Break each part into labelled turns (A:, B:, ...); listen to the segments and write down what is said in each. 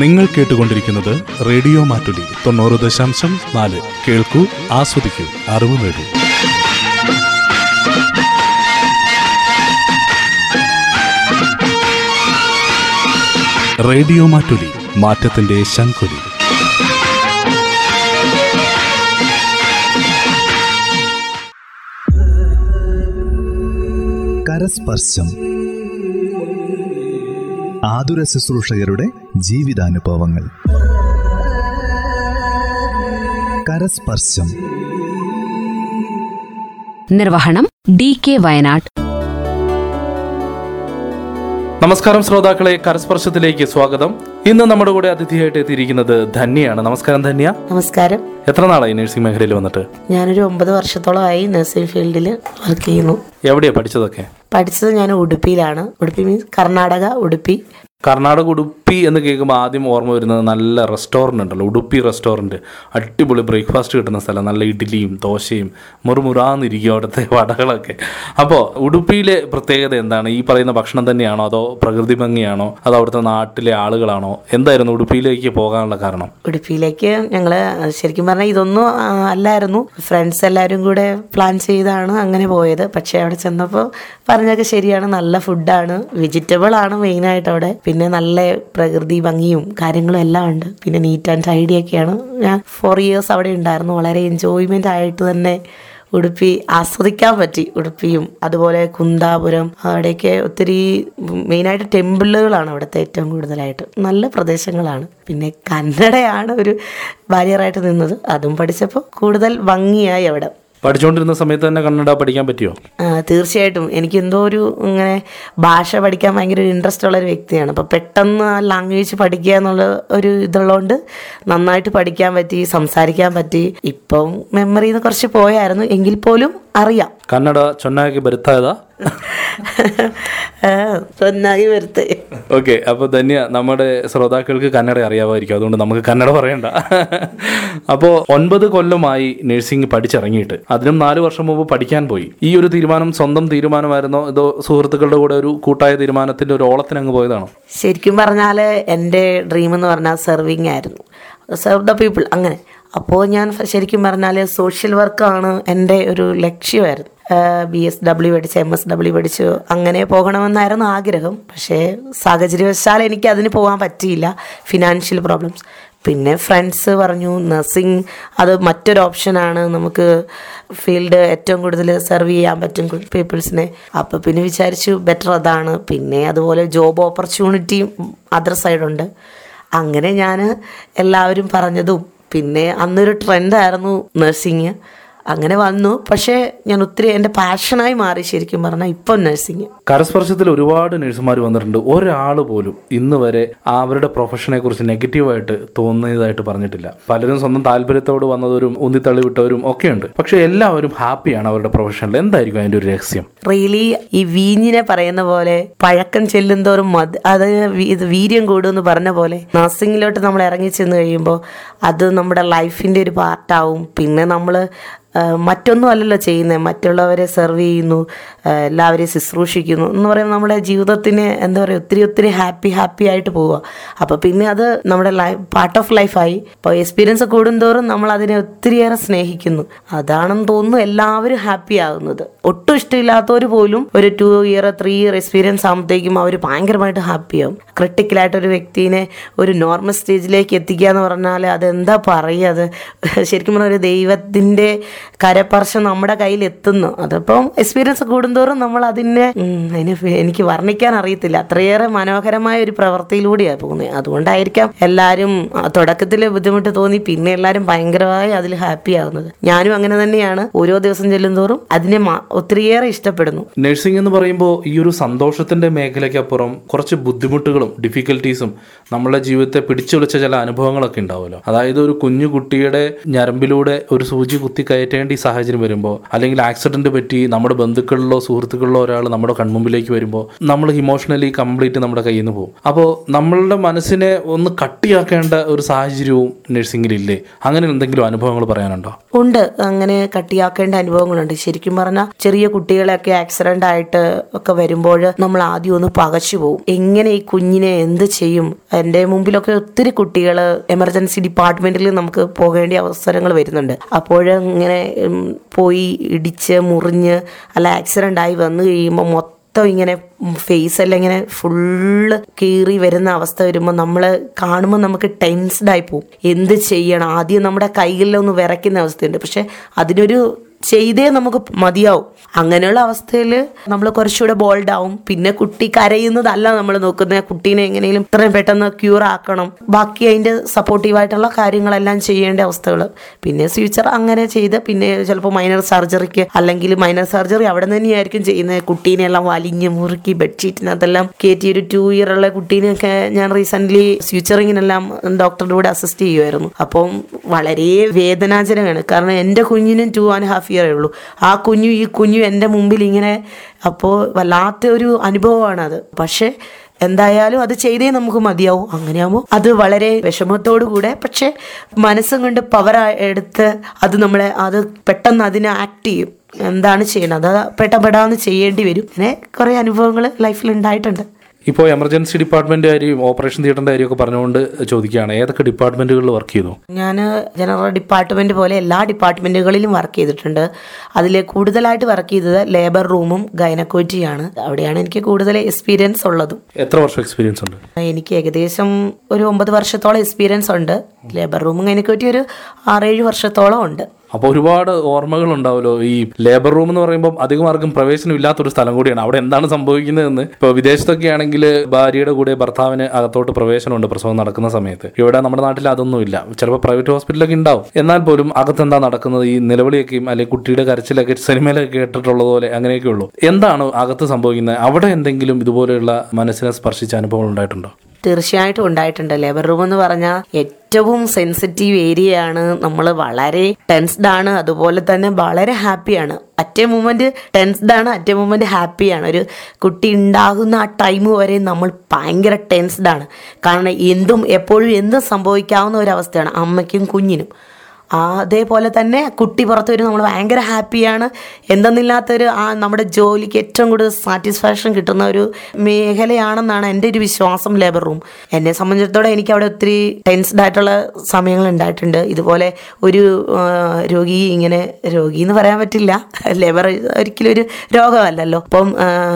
A: നിങ്ങൾ കേട്ടുകൊണ്ടിരിക്കുന്നത് റേഡിയോ മാറ്റുലി തൊണ്ണൂറ് ദശാംശം നാല്. കേൾക്കൂ ആസ്വദിക്കൂ അറിവ് നേടൂ. റേഡിയോ മാറ്റുലി മാറ്റത്തിന്റെ ശംഖുലി.
B: കരസ്പർശം ആതുര ശുശ്രൂഷകരുടെ ജീവിതാനുഭവങ്ങൾ. കരസ്പർശം.
C: നിർവഹണം ഡി കെ വയനാട്.
D: നമസ്കാരം ശ്രോതാക്കളെ കരസ്പർശത്തിലേക്ക് സ്വാഗതം. ഇന്ന് നമ്മുടെ കൂടെ അതിഥിയായിട്ട് എത്തിയിരിക്കുന്നത് ധന്യയാണ്. നമസ്കാരം ധന്യ.
E: നമസ്കാരം.
D: എത്ര നാളായി നഴ്സിംഗ് മേഖലയിൽ വന്നിട്ട്?
E: ഞാനൊരു ഒമ്പത് വർഷത്തോളമായി നഴ്സിംഗ് ഫീൽഡിൽ വർക്ക് ചെയ്യുന്നു.
D: എവിടെയാ പഠിച്ചതൊക്കെ?
E: പഠിച്ചത് ഞാൻ ഉടുപ്പിയിലാണ്. ഉടുപ്പി മീൻസ് കർണാടക ഉടുപ്പി.
D: കർണാടക ഉടുപ്പി എന്ന് കേൾക്കുമ്പോൾ ആദ്യം ഓർമ്മ വരുന്നത് നല്ല റെസ്റ്റോറന്റ് ഉണ്ടല്ലോ. ഉടുപ്പി റെസ്റ്റോറന്റ് അടിപൊളി ബ്രേക്ക്ഫാസ്റ്റ് കിട്ടുന്ന സ്ഥലം. നല്ല ഇഡ്ഡലിയും ദോശയും മുറുമുറാന്നിരിക്കും അവിടുത്തെ വടകളൊക്കെ. അപ്പോൾ ഉടുപ്പിയിലെ പ്രത്യേകത എന്താണ്? ഈ പറയുന്ന ഭക്ഷണം തന്നെയാണോ അതോ പ്രകൃതി ഭംഗിയാണോ? അതോ അവിടുത്തെ നാട്ടിലെ ആളുകളാണോ? എന്തായിരുന്നു ഉടുപ്പിയിലേക്ക് പോകാനുള്ള കാരണം?
E: ഉടുപ്പിയിലേക്ക് ഞങ്ങൾ ശരിക്കും പറഞ്ഞാൽ ഇതൊന്നും അല്ലായിരുന്നു. ഫ്രണ്ട്സ് എല്ലാവരും കൂടെ പ്ലാൻ ചെയ്താണ് അങ്ങനെ പോയത്. പക്ഷേ അവിടെ ചെന്നപ്പോൾ പറഞ്ഞൊക്കെ ശരിയാണ്. നല്ല ഫുഡാണ് വെജിറ്റബിൾ ആണ് മെയിനായിട്ട് അവിടെ. പിന്നെ നല്ല പ്രകൃതി ഭംഗിയും കാര്യങ്ങളും എല്ലാം ഉണ്ട്. പിന്നെ നീറ്റ് ആൻഡ് ടൈഡി ഒക്കെയാണ്. ഞാൻ ഫോർ ഇയേഴ്സ് അവിടെ ഉണ്ടായിരുന്നു. വളരെ എൻജോയ്മെന്റ് ആയിട്ട് തന്നെ ഉടുപ്പി ആസ്വദിക്കാൻ പറ്റി ഉടുപ്പിയും. അതുപോലെ കുന്താപുരം അവിടെയൊക്കെ ഒത്തിരി മെയിനായിട്ട് ടെമ്പിളുകളാണ് അവിടുത്തെ ഏറ്റവും കൂടുതലായിട്ട്. നല്ല പ്രദേശങ്ങളാണ്. പിന്നെ കന്നഡയാണ് ഒരു ബാരിയറായിട്ട് നിന്നത്. അതും പഠിച്ചപ്പോൾ കൂടുതൽ ഭംഗിയായി അവിടെ.
D: പഠിച്ചുകൊണ്ടിരുന്ന സമയത്ത് തന്നെ കന്നഡ പഠിക്കാൻ പറ്റിയോ?
E: തീർച്ചയായിട്ടും. എനിക്ക് എന്തോ ഒരു ഇങ്ങനെ ഭാഷ പഠിക്കാൻ ഭയങ്കര ഒരു ഇൻട്രസ്റ്റ് ഉള്ള ഒരു വ്യക്തിയാണ്. അപ്പോൾ പെട്ടെന്ന് ആ ലാംഗ്വേജ് പഠിക്കുക എന്നുള്ള ഒരു ഇതുള്ളതുകൊണ്ട് നന്നായിട്ട് പഠിക്കാൻ പറ്റി സംസാരിക്കാൻ പറ്റി. ഇപ്പം മെമ്മറിയിൽ നിന്ന് കുറച്ച് പോയായിരുന്നു. എങ്കിൽ പോലും അറിയാം.
D: കന്നഡ ചൊന്നാക്കി ബരുത്തായതാ
E: ചൊന്നാക്കി വരുത്തേ.
D: ഓക്കെ അപ്പോൾ ധന്യ നമ്മുടെ ശ്രോതാക്കൾക്ക് കന്നഡ അറിയാമായിരിക്കും. അതുകൊണ്ട് നമുക്ക് കന്നഡ പറയണ്ട. അപ്പോൾ ഒൻപത് കൊല്ലമായി നഴ്സിംഗ് പഠിച്ചിറങ്ങിയിട്ട്. അതിനും നാല് വർഷം മുമ്പ് പഠിക്കാൻ പോയി. ഈ ഒരു തീരുമാനം സ്വന്തം തീരുമാനമായിരുന്നോ? ഇതോ സുഹൃത്തുക്കളുടെ കൂടെ ഒരു കൂട്ടായ തീരുമാനത്തിന്റെ ഒരു ഓളത്തിന് അങ്ങ് പോയതാണോ?
E: ശരിക്കും പറഞ്ഞാൽ എന്റെ ഡ്രീം എന്ന് പറഞ്ഞാൽ സെർവിങ് ആയിരുന്നു. സെർവ് ദ പീപ്പിൾ അങ്ങനെ. അപ്പോൾ ഞാൻ ശരിക്കും പറഞ്ഞാൽ സോഷ്യൽ വർക്കാണ് എന്റെ ഒരു ലക്ഷ്യമായിരുന്നു. ബി എസ് ഡബ്ല്യു പഠിച്ച് എം എസ് ഡബ്ല്യു പഠിച്ചു അങ്ങനെ പോകണമെന്നായിരുന്നു ആഗ്രഹം. പക്ഷേ സാഹചര്യവശാൽ എനിക്ക് അതിന് പോകാൻ പറ്റിയില്ല. ഫിനാൻഷ്യൽ പ്രോബ്ലംസ് പിന്നെ ഫ്രണ്ട്സ് പറഞ്ഞു നഴ്സിംഗ് അത് മറ്റൊരു ഓപ്ഷനാണ് നമുക്ക് ഫീൽഡ് ഏറ്റവും കൂടുതൽ സെർവ് ചെയ്യാൻ പറ്റും പീപ്പിൾസിനെ അപ്പോൾ പിന്നെ വിചാരിച്ചു ബെറ്റർ അതാണ്. പിന്നെ അതുപോലെ ജോബ് ഓപ്പർച്യൂണിറ്റിയും അതർ സൈഡുണ്ട് അങ്ങനെ ഞാൻ എല്ലാവരും പറഞ്ഞതും. പിന്നെ അന്നൊരു ട്രെൻഡായിരുന്നു നഴ്സിങ് അങ്ങനെ വന്നു. പക്ഷേ ഞാൻ ഒത്തിരി എന്റെ പാഷനായി മാറി ശരിക്കും പറഞ്ഞാൽ ഇപ്പം നഴ്സിംഗ്.
D: കരസ്പർശത്തിൽ ഒരുപാട് നഴ്സുമാർ വന്നിട്ടുണ്ട്. ഒരാൾ പോലും ഇന്ന് വരെ അവരുടെ പ്രൊഫഷനെ കുറിച്ച് നെഗറ്റീവായിട്ട് തോന്നിയതായിട്ട് പറഞ്ഞിട്ടില്ല. പലരും സ്വന്തം താല്പര്യത്തോട് വന്നവരും ഉന്തിത്തള്ളി വിട്ടവരും ഒക്കെ ഉണ്ട് പക്ഷെ എല്ലാവരും ഹാപ്പിയാണ് അവരുടെ പ്രൊഫഷനിൽ എന്തായിരിക്കും അതിന്റെ ഒരു രഹസ്യം?
E: റിയലി ഈ വീഞ്ഞിനെ പറയുന്ന പോലെ പഴക്കം ചെല്ലുന്തോറും മത് അത് ഇത് വീര്യം കൂടുമെന്ന് പറഞ്ഞ പോലെ നഴ്സിംഗിലോട്ട് നമ്മൾ ഇറങ്ങി ചെന്ന് കഴിയുമ്പോൾ അത് നമ്മുടെ ലൈഫിന്റെ ഒരു പാർട്ടാവും പിന്നെ നമ്മൾ മറ്റൊന്നും അല്ലല്ലോ ചെയ്യുന്നത് മറ്റുള്ളവരെ സെർവ് ചെയ്യുന്നു എല്ലാവരെയും ശുശ്രൂഷിക്കുന്നു എന്ന് പറയുമ്പോൾ നമ്മുടെ ജീവിതത്തിന് എന്താ പറയുക ഒത്തിരി ഒത്തിരി ഹാപ്പി ഹാപ്പി ആയിട്ട് പോവുക. അപ്പോൾ പിന്നെ അത് നമ്മുടെ ലൈഫ് പാർട്ട് ഓഫ് ലൈഫായി അപ്പോൾ എക്സ്പീരിയൻസ് കൂടുന്തോറും നമ്മൾ അതിനെ ഒത്തിരിയേറെ സ്നേഹിക്കുന്നു. അതാണെന്ന് തോന്നുന്നു എല്ലാവരും ഹാപ്പി ആകുന്നത് ഒട്ടും ഇഷ്ടമില്ലാത്തവർ പോലും ഒരു two year three year experience ആകുമ്പോഴത്തേക്കും അവർ ഭയങ്കരമായിട്ട് ക്രിട്ടിക്കലായിട്ട് ഒരു വ്യക്തിനെ ഒരു നോർമൽ സ്റ്റേജിലേക്ക് എത്തിക്കുക എന്ന് പറഞ്ഞാൽ അതെന്താ പറയുക? അത് ശരിക്കും പറഞ്ഞാൽ ഒരു ദൈവത്തിന്റെ കരപർശം നമ്മുടെ കയ്യിൽ എത്തുന്നു അതിപ്പം എക്സ്പീരിയൻസ് കൂടുന്തോറും നമ്മൾ അതിനെ എനിക്ക് വർണിക്കാൻ അറിയത്തില്ല. അത്രയേറെ മനോഹരമായ ഒരു പ്രവൃത്തിയിലൂടെയാണ് പോകുന്നത് അതുകൊണ്ടായിരിക്കാം എല്ലാവരും തുടക്കത്തിൽ ബുദ്ധിമുട്ട് തോന്നി പിന്നെ എല്ലാവരും ഭയങ്കരമായി അതിൽ ഹാപ്പി ആകുന്നത് ഞാനും അങ്ങനെ തന്നെയാണ്. ഓരോ ദിവസം ചെല്ലുന്തോറും അതിനെ ഒത്തിരിയേറെ ഇഷ്ടപ്പെടുന്നു.
D: നഴ്സിംഗ് എന്ന് പറയുമ്പോൾ ഈ ഒരു സന്തോഷത്തിന്റെ മേഖലയ്ക്കപ്പുറം കുറച്ച് ബുദ്ധിമുട്ടുകളും ഡിഫിക്കൽട്ടീസും നമ്മളെ ജീവിതത്തെ പിടിച്ചുലച്ച ചില അനുഭവങ്ങളൊക്കെ ഉണ്ടാവുമല്ലോ. അതായത് ഒരു കുഞ്ഞു കുട്ടിയുടെ ഞരമ്പിലൂടെ ഒരു സൂചി കുത്തി കയറ്റി കയറ്റേണ്ട ഈ സാഹചര്യം വരുമ്പോൾ അല്ലെങ്കിൽ ആക്സിഡന്റ് പറ്റി നമ്മുടെ ബന്ധുക്കളിലോ സുഹൃത്തുക്കളിലോ ഒരാൾ നമ്മുടെ കൺമുമ്പിലേക്ക് വരുമ്പോൾ നമ്മൾ ഇമോഷണലി കംപ്ലീറ്റ് നമ്മുടെ കയ്യിൽ നിന്ന് പോകും. അപ്പോൾ നമ്മളുടെ മനസ്സിനെ ഒന്ന് കട്ടിയാക്കേണ്ട ഒരു സാഹചര്യവും നഴ്സിംഗിലില്ലേ? അങ്ങനെ എന്തെങ്കിലും അനുഭവങ്ങൾ പറയാനുണ്ടോ?
E: ഉണ്ട്. അങ്ങനെ കട്ടിയാക്കേണ്ട അനുഭവങ്ങളുണ്ട്. ശരിക്കും പറഞ്ഞാൽ ചെറിയ കുട്ടികളെയൊക്കെ ആക്സിഡന്റ് ആയിട്ട് ഒക്കെ വരുമ്പോൾ നമ്മൾ ആദ്യം ഒന്ന് പകച്ചു പോകും എങ്ങനെ ഈ കുഞ്ഞിനെ എന്ത് ചെയ്യും? എന്റെ മുമ്പിലൊക്കെ ഒത്തിരി കുട്ടികൾ എമർജൻസി ഡിപ്പാർട്ട്മെന്റിൽ നമുക്ക് പോകേണ്ട അവസരങ്ങൾ വരുന്നുണ്ട്. അപ്പോൾ ഇങ്ങനെ പോയി ഇടിച്ച് മുറിഞ്ഞ് അല്ല ആക്സിഡന്റ് ആയി വന്നു കഴിയുമ്പോൾ മൊത്തം ഇങ്ങനെ ഫേസ് എല്ലാം ഇങ്ങനെ ഫുള്ള് കീറി വരുന്ന അവസ്ഥ വരുമ്പോൾ നമ്മൾ കാണുമ്പോൾ നമുക്ക് ടെൻസ്ഡായി പോകും എന്ത് ചെയ്യണം? ആദ്യം നമ്മുടെ കൈകളിലൊന്ന് വിറയ്ക്കുന്ന അവസ്ഥയുണ്ട്. പക്ഷെ അതിനൊരു ചെയ്തേ നമുക്ക് മതിയാവും. അങ്ങനെയുള്ള അവസ്ഥയിൽ നമ്മൾ കുറച്ചുകൂടെ ബോൾഡ് ആവും. പിന്നെ കുട്ടി കരയുന്നതല്ല നമ്മൾ നോക്കുന്നത്. കുട്ടീനെ എങ്ങനെയും ഇത്രയും പെട്ടെന്ന് ക്യൂർ ആക്കണം. ബാക്കി അതിന്റെ സപ്പോർട്ടീവായിട്ടുള്ള കാര്യങ്ങളെല്ലാം ചെയ്യേണ്ട അവസ്ഥകൾ പിന്നെ ഫ്യൂച്ചർ അങ്ങനെ ചെയ്ത് പിന്നെ ചിലപ്പോൾ മൈനർ സർജറിക്ക് അല്ലെങ്കിൽ മൈനർ സർജറി അവിടെ തന്നെയായിരിക്കും ചെയ്യുന്നത്. കുട്ടീനെ എല്ലാം വലിഞ്ഞ് മുറുക്കി ബെഡ്ഷീറ്റിനകത്തെല്ലാം കയറ്റി ഒരു ടു ഇയർ ഉള്ള കുട്ടീനെയൊക്കെ ഞാൻ റീസെന്റ്ലി ഫ്യൂച്ചറിങ്ങിനെല്ലാം ഡോക്ടറുടെ കൂടെ അസിസ്റ്റ് ചെയ്യുമായിരുന്നു. അപ്പം വളരെ വേദനാജനകമാണ്. കാരണം എന്റെ കുഞ്ഞിനും ടു ആൻഡ് ഹാഫ് ഇയറേ ഉള്ളൂ. ആ കുഞ്ഞു ഈ കുഞ്ഞു എന്റെ മുമ്പിൽ ഇങ്ങനെ അപ്പോൾ വല്ലാത്ത ഒരു അനുഭവമാണ് അത് പക്ഷേ എന്തായാലും അത് ചെയ്തേ നമുക്ക് മതിയാവും. അങ്ങനെയാകുമ്പോൾ അത് വളരെ വിഷമത്തോടു കൂടെ പക്ഷേ മനസ്സും കൊണ്ട് പവർ എടുത്ത് അത് നമ്മളെ അത് പെട്ടെന്ന് അതിനെ ആക്ട് ചെയ്യും. എന്താണ് ചെയ്യണത്? അത് പെട്ടപ്പെടാന്ന് ചെയ്യേണ്ടി വരും. അങ്ങനെ കുറേ അനുഭവങ്ങൾ ലൈഫിൽ ഉണ്ടായിട്ടുണ്ട്.
D: ഇപ്പോൾ എമർജൻസി ഡിപ്പാർട്ട്മെന്റ് കാര്യം ഓപ്പറേഷൻ തിയേറ്ററിന്റെ കാര്യമൊക്കെ പറഞ്ഞുകൊണ്ട് ചോദിക്കുകയാണ്. ഏതൊക്കെ ഡിപ്പാർട്ട്മെന്റുകളിൽ വർക്ക് ചെയ്തു?
E: ഞാൻ ജനറൽ ഡിപ്പാർട്ട്മെന്റ് പോലെ എല്ലാ ഡിപ്പാർട്ട്മെന്റുകളിലും വർക്ക് ചെയ്തിട്ടുണ്ട്. അതിൽ കൂടുതലായിട്ട് വർക്ക് ചെയ്തത് ലേബർ റൂമും ഗൈനക്കോറ്റിയാണ്. അവിടെയാണ് എനിക്ക് കൂടുതൽ എക്സ്പീരിയൻസ് ഉള്ളത്.
D: എത്ര വർഷം എക്സ്പീരിയൻസ് ഉണ്ട്?
E: എനിക്ക് ഏകദേശം ഒരു ഒമ്പത് വർഷത്തോളം എക്സ്പീരിയൻസ് ഉണ്ട്. ലേബർ റൂമും ഗൈനക്കോറ്റി ഒരു ആറേഴ് വർഷത്തോളം ഉണ്ട്.
D: അപ്പോൾ ഒരുപാട് ഓർമ്മകൾ ഉണ്ടാവുമല്ലോ ഈ ലേബർ റൂം എന്ന് പറയുമ്പോൾ അധികം ആർക്കും പ്രവേശനം ഇല്ലാത്തൊരു സ്ഥലം കൂടിയാണ്. അവിടെ എന്താണ് സംഭവിക്കുന്നതെന്ന്. ഇപ്പോൾ വിദേശത്തൊക്കെ ആണെങ്കിൽ ഭാര്യയുടെ കൂടെ ഭർത്താവിന് അകത്തോട്ട് പ്രവേശനമുണ്ട് പ്രസവം നടക്കുന്ന സമയത്ത്. ഇവിടെ നമ്മുടെ നാട്ടിൽ അതൊന്നുമില്ല. ചിലപ്പോൾ പ്രൈവറ്റ് ഹോസ്പിറ്റലൊക്കെ ഉണ്ടാവും. എന്നാൽ പോലും അകത്തെന്താ നടക്കുന്നത്? ഈ നിലവിളിയൊക്കെയും അല്ലെങ്കിൽ കുട്ടിയുടെ കരച്ചിലൊക്കെ സിനിമയിലൊക്കെ കേട്ടിട്ടുള്ളത് പോലെ അങ്ങനെയൊക്കെ ഉള്ളൂ. എന്താണ് അകത്ത് സംഭവിക്കുന്നത്? അവിടെ എന്തെങ്കിലും ഇതുപോലെയുള്ള മനസ്സിനെ സ്പർശിച്ച അനുഭവങ്ങൾ ഉണ്ടായിട്ടുണ്ടോ?
E: തീർച്ചയായിട്ടും ഉണ്ടായിട്ടുണ്ട്. ലേബർ റൂം എന്ന് പറഞ്ഞാൽ ഏറ്റവും സെൻസിറ്റീവ് ഏരിയ ആണ്. നമ്മൾ വളരെ ടെൻസ്ഡ് ആണ്. അതുപോലെ തന്നെ വളരെ ഹാപ്പിയാണ് അറ്റേ മൂമെന്റ് ടെൻസ്ഡ് ആണ് അറ്റേ മൂമെന്റ് ഹാപ്പിയാണ് ഒരു കുട്ടി ഉണ്ടാകുന്ന ആ ടൈം വരെ നമ്മൾ ഭയങ്കര ടെൻസ്ഡ് ആണ്. കാരണം എന്തും എപ്പോഴും എന്തും സംഭവിക്കാവുന്ന ഒരു അവസ്ഥയാണ് അമ്മയ്ക്കും കുഞ്ഞിനും. അതേപോലെ തന്നെ കുട്ടി പുറത്ത് വരും നമ്മൾ ഭയങ്കര ഹാപ്പിയാണ്. എന്തെന്നില്ലാത്തൊരു ആ നമ്മുടെ ജോലിക്ക് ഏറ്റവും കൂടുതൽ സാറ്റിസ്ഫാക്ഷൻ കിട്ടുന്ന ഒരു മേഖലയാണെന്നാണ് എന്റെ ഒരു വിശ്വാസം ലേബർ റൂം. എന്നെ സംബന്ധിച്ചിടത്തോളം എനിക്ക് അവിടെ ഒത്തിരി ടെൻസ്ഡ് ആയിട്ടുള്ള സമയങ്ങൾ ഉണ്ടായിട്ടുണ്ട്. ഇതുപോലെ ഒരു രോഗി ഇങ്ങനെ രോഗി എന്ന് പറയാൻ പറ്റില്ല. ലേബർ ഒരിക്കലും ഒരു രോഗമല്ലല്ലോ. അപ്പം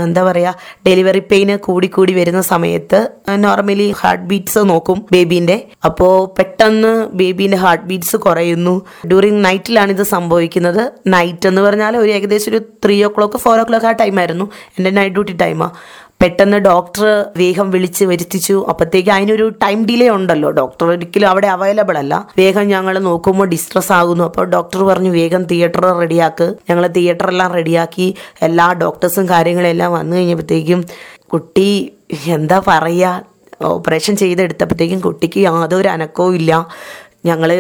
E: എന്താ പറയുക ഡെലിവറി പെയിന് കൂടിക്കൂടി കൂടി വരുന്ന സമയത്ത് നോർമലി ഹാർട്ട് ബീറ്റ്സ് നോക്കും ബേബീന്റെ. അപ്പോൾ പെട്ടെന്ന് ബേബീന്റെ ഹാർട്ട് ബീറ്റ്സ് കുറയുന്നു. ഡ്യൂറിങ് നൈറ്റിലാണ് ഇത് സംഭവിക്കുന്നത്. നൈറ്റ് എന്ന് പറഞ്ഞാൽ ഒരു ഏകദേശം ഒരു three o'clock four o'clock ആ ടൈമായിരുന്നു എന്റെ നൈറ്റ് ഡ്യൂട്ടി ടൈമാണ് പെട്ടെന്ന് ഡോക്ടർ വേഗം വിളിച്ച് വരുത്തിച്ചു. അപ്പോഴത്തേക്ക് അതിനൊരു ടൈം ഡിലേ ഉണ്ടല്ലോ. ഡോക്ടർ ഒരിക്കലും അവിടെ അവൈലബിൾ അല്ല. വേഗം ഞങ്ങൾ നോക്കുമ്പോൾ ഡിസ്ട്രസ് ആകുന്നു. അപ്പോൾ ഡോക്ടർ പറഞ്ഞു വേഗം തിയേറ്റർ റെഡിയാക്ക് ഞങ്ങൾ തിയേറ്ററെല്ലാം റെഡിയാക്കി എല്ലാ ഡോക്ടേഴ്സും കാര്യങ്ങളെല്ലാം വന്നു കഴിഞ്ഞപ്പോഴത്തേക്കും കുട്ടി എന്താ പറയുക ഓപ്പറേഷൻ ചെയ്തെടുത്തപ്പോഴത്തേക്കും കുട്ടിക്ക് യാതൊരു അനക്കവും ഇല്ല. ഞങ്ങൾ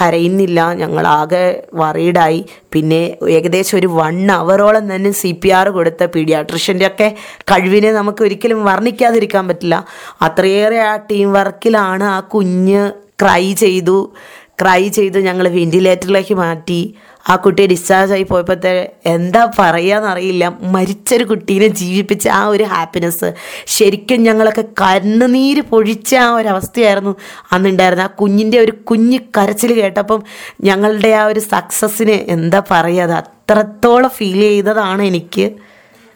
E: കരയുന്നില്ല. ഞങ്ങളാകെ വറീഡായി പിന്നെ ഏകദേശം ഒരു വൺ അവറോളം തന്നെ സി പി ആർ കൊടുത്ത പീഡിയാട്രിഷ്യന്റെ ഒക്കെ കഴിവിനെ നമുക്ക് ഒരിക്കലും വർണിക്കാതിരിക്കാൻ പറ്റില്ല. അത്രയേറെ ആ ടീം വർക്കിലാണ് ആ കുഞ്ഞ് ക്രൈ ചെയ്തു. ക്രൈ ചെയ്ത് ഞങ്ങൾ വെന്റിലേറ്ററിലേക്ക് മാറ്റി. ആ കുട്ടി ഡിസ്ചാർജ് ആയി പോയപ്പോഴത്തെ എന്താ പറയാന്നറിയില്ല. മരിച്ചൊരു കുട്ടീനെ ജീവിപ്പിച്ച ആ ഒരു ഹാപ്പിനെസ് ശരിക്കും ഞങ്ങളൊക്കെ കണ്ണുനീര് പൊഴിച്ച ആ ഒരു അവസ്ഥയായിരുന്നു അന്നുണ്ടായിരുന്നത്. ആ കുഞ്ഞിന്റെ ഒരു കുഞ്ഞ് കരച്ചിൽ കേട്ടപ്പം ഞങ്ങളുടെ ആ ഒരു സക്സസ്സിന് എന്താ പറയുക അത് അത്രത്തോളം ഫീൽ ചെയ്തതാണ് എനിക്ക്.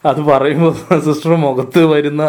D: അത് പറയുമ്പോൾ സിസ്റ്റർ മുഖത്ത് വരുന്ന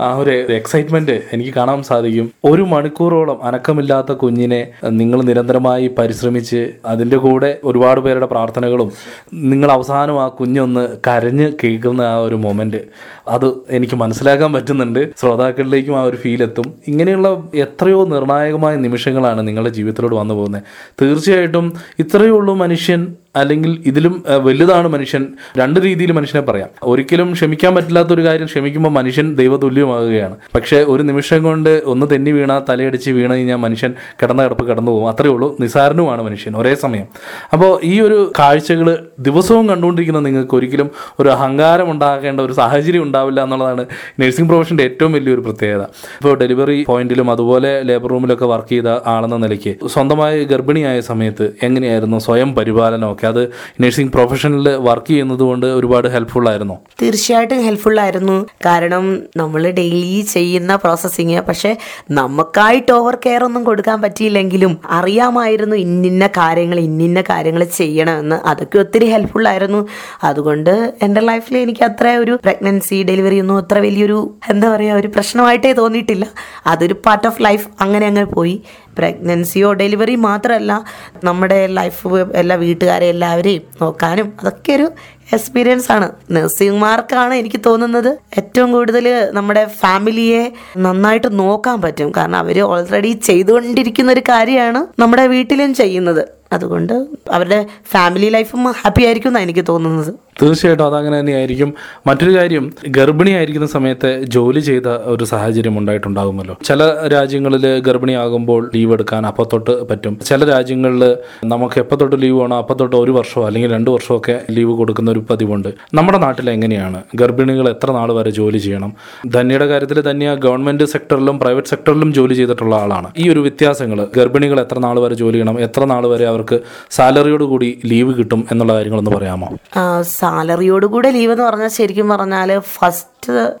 D: ആ ഒരു എക്സൈറ്റ്മെന്റ് എനിക്ക് കാണാൻ സാധിക്കും. ഒരു മണിക്കൂറോളം അനക്കമില്ലാത്ത കുഞ്ഞിനെ നിങ്ങൾ നിരന്തരമായി പരിശ്രമിച്ച് അതിന്റെ കൂടെ ഒരുപാട് പേരുടെ പ്രാർത്ഥനകളും നിങ്ങൾ അവസാനം ആ കുഞ്ഞൊന്ന് കരഞ്ഞ് കേൾക്കുന്ന ആ ഒരു മൊമെന്റ് അത് എനിക്ക് മനസ്സിലാക്കാൻ പറ്റുന്നുണ്ട്. ശ്രോതാക്കളിലേക്കും ആ ഒരു ഫീൽ എത്തും. ഇങ്ങനെയുള്ള എത്രയോ നിർണായകമായ നിമിഷങ്ങളാണ് നിങ്ങളുടെ ജീവിതത്തിലൂടെ വന്നു പോകുന്നത്. തീർച്ചയായിട്ടും ഇത്രയേ ഉള്ളൂ മനുഷ്യൻ അല്ലെങ്കിൽ ഇതിലും വലുതാണ് മനുഷ്യൻ രണ്ട് രീതിയിൽ മനുഷ്യനെ പറയാം. ഒരിക്കലും ക്ഷമിക്കാൻ പറ്റില്ലാത്ത ഒരു കാര്യം ക്ഷമിക്കുമ്പോൾ മനുഷ്യൻ ദൈവതുല്യമാകുകയാണ്. പക്ഷേ ഒരു നിമിഷം കൊണ്ട് ഒന്ന് തെന്നി വീണ തലയടിച്ച് വീണ് കഴിഞ്ഞാൽ മനുഷ്യൻ കിടന്ന കിടപ്പ് കടന്നു പോകും. അത്രയേ ഉള്ളൂ. നിസാരനുമാണ് മനുഷ്യൻ ഒരേ സമയം. അപ്പോൾ ഈ ഒരു കാഴ്ചകൾ ദിവസവും കണ്ടുകൊണ്ടിരിക്കുന്ന നിങ്ങൾക്ക് ഒരിക്കലും ഒരു അഹങ്കാരം ഉണ്ടാകേണ്ട ഒരു സാഹചര്യം ഉണ്ടാവില്ല എന്നുള്ളതാണ് നഴ്സിംഗ് പ്രൊഫഷന്റെ ഏറ്റവും വലിയൊരു പ്രത്യേകത. ഇപ്പോൾ ഡെലിവറി പോയിന്റിലും അതുപോലെ ലേബർ റൂമിലൊക്കെ വർക്ക് ചെയ്ത ആളെന്ന നിലയ്ക്ക് സ്വന്തമായി ഗർഭിണിയായ സമയത്ത് എങ്ങനെയായിരുന്നു സ്വയം പരിപാലനമൊക്കെ? അത് നഴ്സിംഗ് പ്രൊഫഷനിൽ വർക്ക് ചെയ്യുന്നത് കൊണ്ട് ഒരുപാട് ഹെൽപ്ഫുൾ ആയിരുന്നു.
E: തീർച്ചയായിട്ടും ഹെൽപ്ഫുൾ ആയിരുന്നു. കാരണം നമ്മൾ ഡെയിലി ചെയ്യുന്ന പ്രോസസ്സിങ് പക്ഷെ നമുക്കായിട്ട് ഓവർ കെയർ ഒന്നും കൊടുക്കാൻ പറ്റിയില്ലെങ്കിലും അറിയാമായിരുന്നു ഇന്നിന്ന കാര്യങ്ങൾ ഇന്നിന്ന കാര്യങ്ങൾ ചെയ്യണമെന്ന് അതൊക്കെ ഒത്തിരി ഹെൽപ്ഫുൾ ആയിരുന്നു. അതുകൊണ്ട് എന്റെ ലൈഫിൽ എനിക്ക് അത്ര ഒരു പ്രഗ്നൻസി ഡെലിവറി ഒന്നും അത്ര വലിയൊരു എന്താ പറയുക ഒരു പ്രശ്നമായിട്ടേ തോന്നിയിട്ടില്ല. അതൊരു പാർട്ട് ഓഫ് ലൈഫ് അങ്ങനെ അങ്ങനെ പോയി. പ്രഗ്നൻസിയോ ഡെലിവറി മാത്രമല്ല നമ്മുടെ ലൈഫ് എല്ലാ വീട്ടുകാരെ എല്ലാവരെയും നോക്കാനും അതൊക്കെ ഒരു എക്സ്പീരിയൻസ് ആണ്. നഴ്സിംഗ്മാർക്കാണ് എനിക്ക് തോന്നുന്നത്. ഏറ്റവും കൂടുതൽ നമ്മുടെ ഫാമിലിയെ നന്നായിട്ട് നോക്കാൻ പറ്റും. കാരണം അവർ ഓൾറെഡി ചെയ്തുകൊണ്ടിരിക്കുന്ന ഒരു കാര്യമാണ് നമ്മുടെ വീട്ടിലും ചെയ്യുന്നത്. അതുകൊണ്ട് അവരുടെ ഫാമിലി ലൈഫും ഹാപ്പി ആയിരിക്കും എന്നാണ് എനിക്ക് തോന്നുന്നത്.
D: തീർച്ചയായിട്ടും അതങ്ങനെ തന്നെയായിരിക്കും. മറ്റൊരു കാര്യം ഗർഭിണിയായിരിക്കുന്ന സമയത്ത് ജോലി ചെയ്ത ഒരു സാഹചര്യം ഉണ്ടായിട്ടുണ്ടാകുമല്ലോ. ചില രാജ്യങ്ങളിൽ ഗർഭിണിയാകുമ്പോൾ ലീവ് എടുക്കാൻ അപ്പം തൊട്ട് പറ്റും. ചില രാജ്യങ്ങളിൽ നമുക്ക് എപ്പോൾ തൊട്ട് ലീവ് വേണോ അപ്പം തൊട്ട് ഒരു വർഷമോ അല്ലെങ്കിൽ രണ്ട് വർഷമോ ഒക്കെ ലീവ് കൊടുക്കുന്ന ഒരു പതിവുണ്ട്. നമ്മുടെ നാട്ടിൽ എങ്ങനെയാണ്? ഗർഭിണികൾ എത്ര നാൾ വരെ ജോലി ചെയ്യണം? ധന്യയുടെ കാര്യത്തിൽ ധന്യ ഗവൺമെന്റ് സെക്ടറിലും പ്രൈവറ്റ് സെക്ടറിലും ജോലി ചെയ്തിട്ടുള്ള ആളാണ്. ഈ ഒരു വ്യത്യാസങ്ങൾ ഗർഭിണികൾ എത്ര നാൾ വരെ ജോലി ചെയ്യണം? എത്ര നാൾ വരെ അവർക്ക് സാലറിയോട് കൂടി ലീവ് കിട്ടും എന്നുള്ള കാര്യങ്ങളൊന്ന് പറയാമോ?
E: സാലറിയോട് കൂടെ ലീവ് എന്ന് പറഞ്ഞാൽ ശരിക്കും പറഞ്ഞാൽ ഫസ്റ്റ്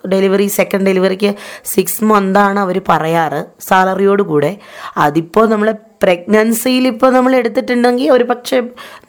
E: ഡെലിവറി സെക്കൻഡ് ഡെലിവറിക്ക് സിക്സ് മന്താണ് അവർ പറയാറ് സാലറിയോട് കൂടെ. അതിപ്പോൾ നമ്മൾ പ്രഗ്നൻസിയിൽ ഇപ്പോൾ നമ്മൾ എടുത്തിട്ടുണ്ടെങ്കിൽ ഒരു പക്ഷേ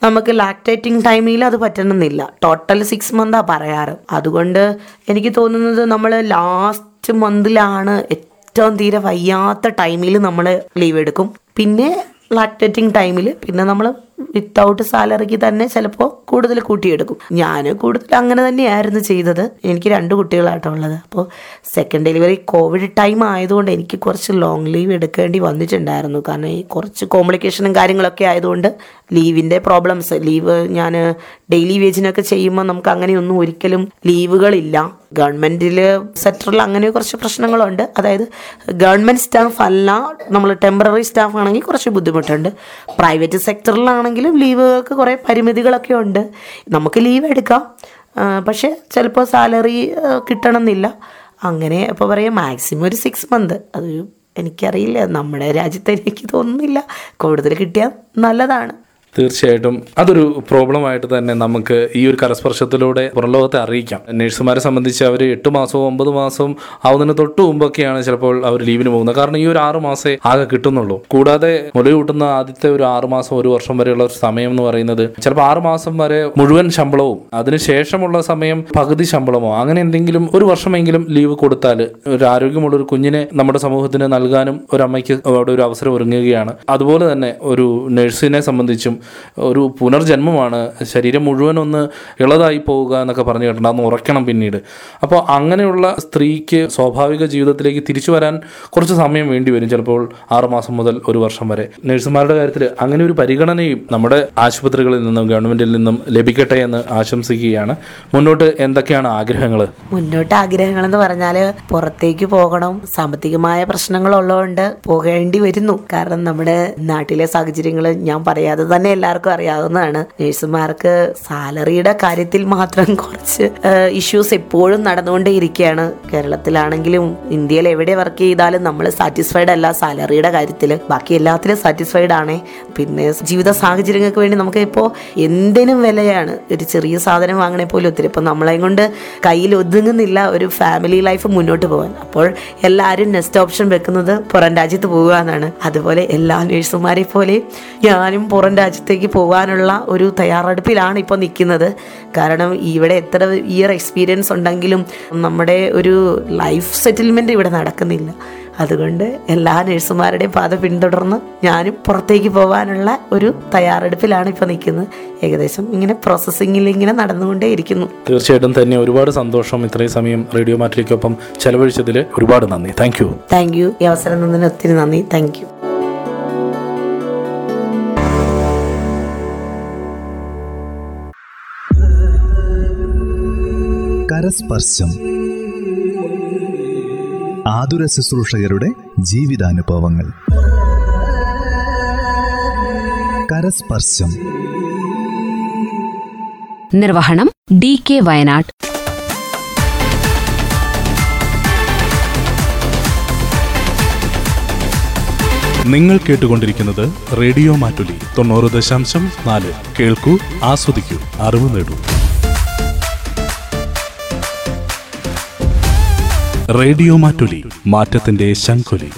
E: നമുക്ക് ലാക്ടേറ്റിംഗ് ടൈമിൽ അത് പറ്റണമെന്നില്ല. ടോട്ടൽ സിക്സ് മന്താണ് പറയാറ്. അതുകൊണ്ട് എനിക്ക് തോന്നുന്നത് നമ്മൾ ലാസ്റ്റ് മന്തിലാണ് ഏറ്റവും തീരെ വയ്യാത്ത ടൈമിൽ നമ്മൾ ലീവ് എടുക്കും. പിന്നെ ലാക്ടേറ്റിംഗ് ടൈമിൽ പിന്നെ നമ്മൾ വിത്തൗട്ട് സാലറിക്ക് തന്നെ ചിലപ്പോൾ കൂടുതൽ കൂട്ടിയെടുക്കും. ഞാൻ കൂടുതൽ അങ്ങനെ തന്നെയായിരുന്നു ചെയ്തത്. എനിക്ക് രണ്ട് കുട്ടികളാട്ടോ ഉള്ളത്. അപ്പോൾ സെക്കൻഡ് ഡെലിവറി കോവിഡ് ടൈം ആയതുകൊണ്ട് എനിക്ക് കുറച്ച് ലോങ് ലീവ് എടുക്കേണ്ടി വന്നിട്ടുണ്ടായിരുന്നു. കാരണം ഈ കുറച്ച് കോംപ്ലിക്കേഷനും കാര്യങ്ങളൊക്കെ ആയതുകൊണ്ട് ലീവിന്റെ പ്രോബ്ലംസ് ലീവ് ഞാൻ ഡെയിലി വേജിനൊക്കെ ചെയ്യുമ്പോൾ നമുക്ക് അങ്ങനെയൊന്നും ഒരിക്കലും ലീവുകളില്ല ഗവൺമെന്റിൽ സെക്ടറിൽ അങ്ങനെ കുറച്ച് പ്രശ്നങ്ങളുണ്ട്. അതായത് ഗവൺമെന്റ് സ്റ്റാഫ് അല്ല നമ്മൾ ടെമ്പററി സ്റ്റാഫ് ആണെങ്കിൽ കുറച്ച് ബുദ്ധിമുട്ടുണ്ട്. പ്രൈവറ്റ് സെക്ടറിലാണെങ്കിലും ലീവുകൾക്ക് കുറേ പരിമിതികളൊക്കെ ഉണ്ട്. നമുക്ക് ലീവ് എടുക്കാം. പക്ഷേ ചിലപ്പോൾ സാലറി കിട്ടണമെന്നില്ല. അങ്ങനെ ഇപ്പോൾ പറയാം മാക്സിമം ഒരു സിക്സ് മന്ത് അത് എനിക്കറിയില്ല. നമ്മുടെ രാജ്യത്ത് എനിക്ക് തോന്നുന്നില്ല. കൂടുതൽ കിട്ടിയാൽ നല്ലതാണ്.
D: തീർച്ചയായിട്ടും അതൊരു പ്രോബ്ലമായിട്ട് തന്നെ നമുക്ക് ഈ ഒരു കരസ്പർശത്തിലൂടെ പുറംലോകത്തെ അറിയിക്കാം. നഴ്സുമാരെ സംബന്ധിച്ച് അവർ എട്ട് മാസവും ഒമ്പത് മാസവും ആവുന്നതിന് തൊട്ട് മുമ്പൊക്കെയാണ് ചിലപ്പോൾ അവർ ലീവിന് പോകുന്നത്. കാരണം ഈ ഒരു ആറ് മാസേ ആകെ കിട്ടുന്നുള്ളൂ. കൂടാതെ മുല കൂട്ടുന്ന ആദ്യത്തെ ഒരു ആറ് മാസം ഒരു വർഷം വരെയുള്ള ഒരു സമയം എന്ന് പറയുന്നത് ചിലപ്പോൾ ആറ് മാസം വരെ മുഴുവൻ ശമ്പളവും അതിനുശേഷമുള്ള സമയം പകുതി ശമ്പളമോ അങ്ങനെ എന്തെങ്കിലും ഒരു വർഷമെങ്കിലും ലീവ് കൊടുത്താൽ ഒരു ആരോഗ്യമുള്ള ഒരു കുഞ്ഞിനെ നമ്മുടെ സമൂഹത്തിന് നൽകാനും ഒരു അമ്മയ്ക്ക് അവിടെ ഒരു അവസരം ഒരുങ്ങുകയാണ്. അതുപോലെ തന്നെ ഒരു നഴ്സിനെ സംബന്ധിച്ചും ഒരു പുനർജന്മമാണ്. ശരീരം മുഴുവൻ ഒന്ന് ഇളതായി പോവുക എന്നൊക്കെ പറഞ്ഞു കേട്ടിട്ടുണ്ട്. അന്ന് ഉറക്കണം പിന്നീട്. അപ്പോൾ അങ്ങനെയുള്ള സ്ത്രീക്ക് സ്വാഭാവിക ജീവിതത്തിലേക്ക് തിരിച്ചു വരാൻ കുറച്ച് സമയം വേണ്ടി വരും. ചിലപ്പോൾ ആറുമാസം മുതൽ ഒരു വർഷം വരെ. നഴ്സുമാരുടെ കാര്യത്തിൽ അങ്ങനെ ഒരു പരിഗണനയും നമ്മുടെ ആശുപത്രികളിൽ നിന്നും ഗവൺമെന്റിൽ നിന്നും ലഭിക്കട്ടെ എന്ന് ആശംസിക്കുകയാണ്. മുന്നോട്ട് എന്തൊക്കെയാണ് ആഗ്രഹങ്ങൾ
E: മുന്നോട്ട് ആഗ്രഹങ്ങൾ എന്ന് പറഞ്ഞാൽ പുറത്തേക്ക് പോകണം. സാമ്പത്തികമായ പ്രശ്നങ്ങളുള്ളതുകൊണ്ട് പോകേണ്ടി വരുന്നു. കാരണം നമ്മുടെ നാട്ടിലെ സാഹചര്യങ്ങൾ ഞാൻ പറയാതെ തന്നെ എല്ലാവർക്കും അറിയാവുന്നതാണ്. നഴ്സുമാർക്ക് സാലറിയുടെ കാര്യത്തിൽ മാത്രം കുറച്ച് ഇഷ്യൂസ് എപ്പോഴും നടന്നുകൊണ്ടേയിരിക്കുകയാണ്. കേരളത്തിലാണെങ്കിലും ഇന്ത്യയിൽ എവിടെ വർക്ക് ചെയ്താലും നമ്മൾ സാറ്റിസ്ഫൈഡ് അല്ല സാലറിയുടെ കാര്യത്തിൽ. ബാക്കി എല്ലാത്തിലും സാറ്റിസ്ഫൈഡ് ആണ്. പിന്നെ ജീവിത സാഹചര്യങ്ങൾക്ക് വേണ്ടി നമുക്ക് ഇപ്പോൾ എന്തിനും വിലയാണ്. ഒരു ചെറിയ സാധനം വാങ്ങണേ പോലും ഒത്തിരി. ഇപ്പം നമ്മളെ കൊണ്ട് കയ്യിൽ ഒതുങ്ങുന്നില്ല ഒരു ഫാമിലി ലൈഫ് മുന്നോട്ട് പോകാൻ. അപ്പോൾ എല്ലാവരും നെക്സ്റ്റ് ഓപ്ഷൻ വെക്കുന്നത് പുറം രാജ്യത്ത് പോകുക എന്നാണ്. അതുപോലെ എല്ലാ നഴ്സുമാരെ പോലെ ഞാനും പുറം രാജ്യത്തേക്ക് പോകാനുള്ള ഒരു തയ്യാറെടുപ്പിലാണ് ഇപ്പോൾ നിൽക്കുന്നത്. കാരണം ഇവിടെ എത്ര ഇയർ എക്സ്പീരിയൻസ് ഉണ്ടെങ്കിലും നമ്മുടെ ഒരു ലൈഫ് സെറ്റിൽമെന്റ് ഇവിടെ നടക്കുന്നില്ല. അതുകൊണ്ട് എല്ലാ നഴ്സുമാരുടെയും പാത പിന്തുടർന്ന് ഞാനും പുറത്തേക്ക് പോകാനുള്ള ഒരു തയ്യാറെടുപ്പിലാണ് ഇപ്പോൾ നിൽക്കുന്നത്. ഏകദേശം ഇങ്ങനെ പ്രോസസ്സിങ്ങിൽ ഇങ്ങനെ നടന്നുകൊണ്ടേ ഇരിക്കുന്നു.
D: തീർച്ചയായിട്ടും തന്നെ ഒരുപാട് സന്തോഷം ഇത്രയും സമയം റേഡിയോ മാറ്റിലേക്കൊപ്പം ചെലവഴിച്ചതിൽ ഒരുപാട് നന്ദി. താങ്ക് യു
E: താങ്ക് യു ഈ അവസരം തന്നതിന് ഒത്തിരി നന്ദി. താങ്ക് യു
B: കരസ്പർശം ആതുര ശുശ്രൂഷകരുടെ ജീവിതാനുഭവങ്ങൾ. കരസ്പർശം.
C: നിർവഹണം ഡി കെ വയനാട്.
D: നിങ്ങൾ കേട്ടുകൊണ്ടിരിക്കുന്നത് റേഡിയോ മാറ്റുലി തൊണ്ണൂറ് ദശാംശം നാല്. കേൾക്കൂ ആസ്വദിക്കൂ അറിവ് നേടൂ. റേഡിയോ മാറ്റുലി മാറ്റത്തിന്റെ ശംഖുലി.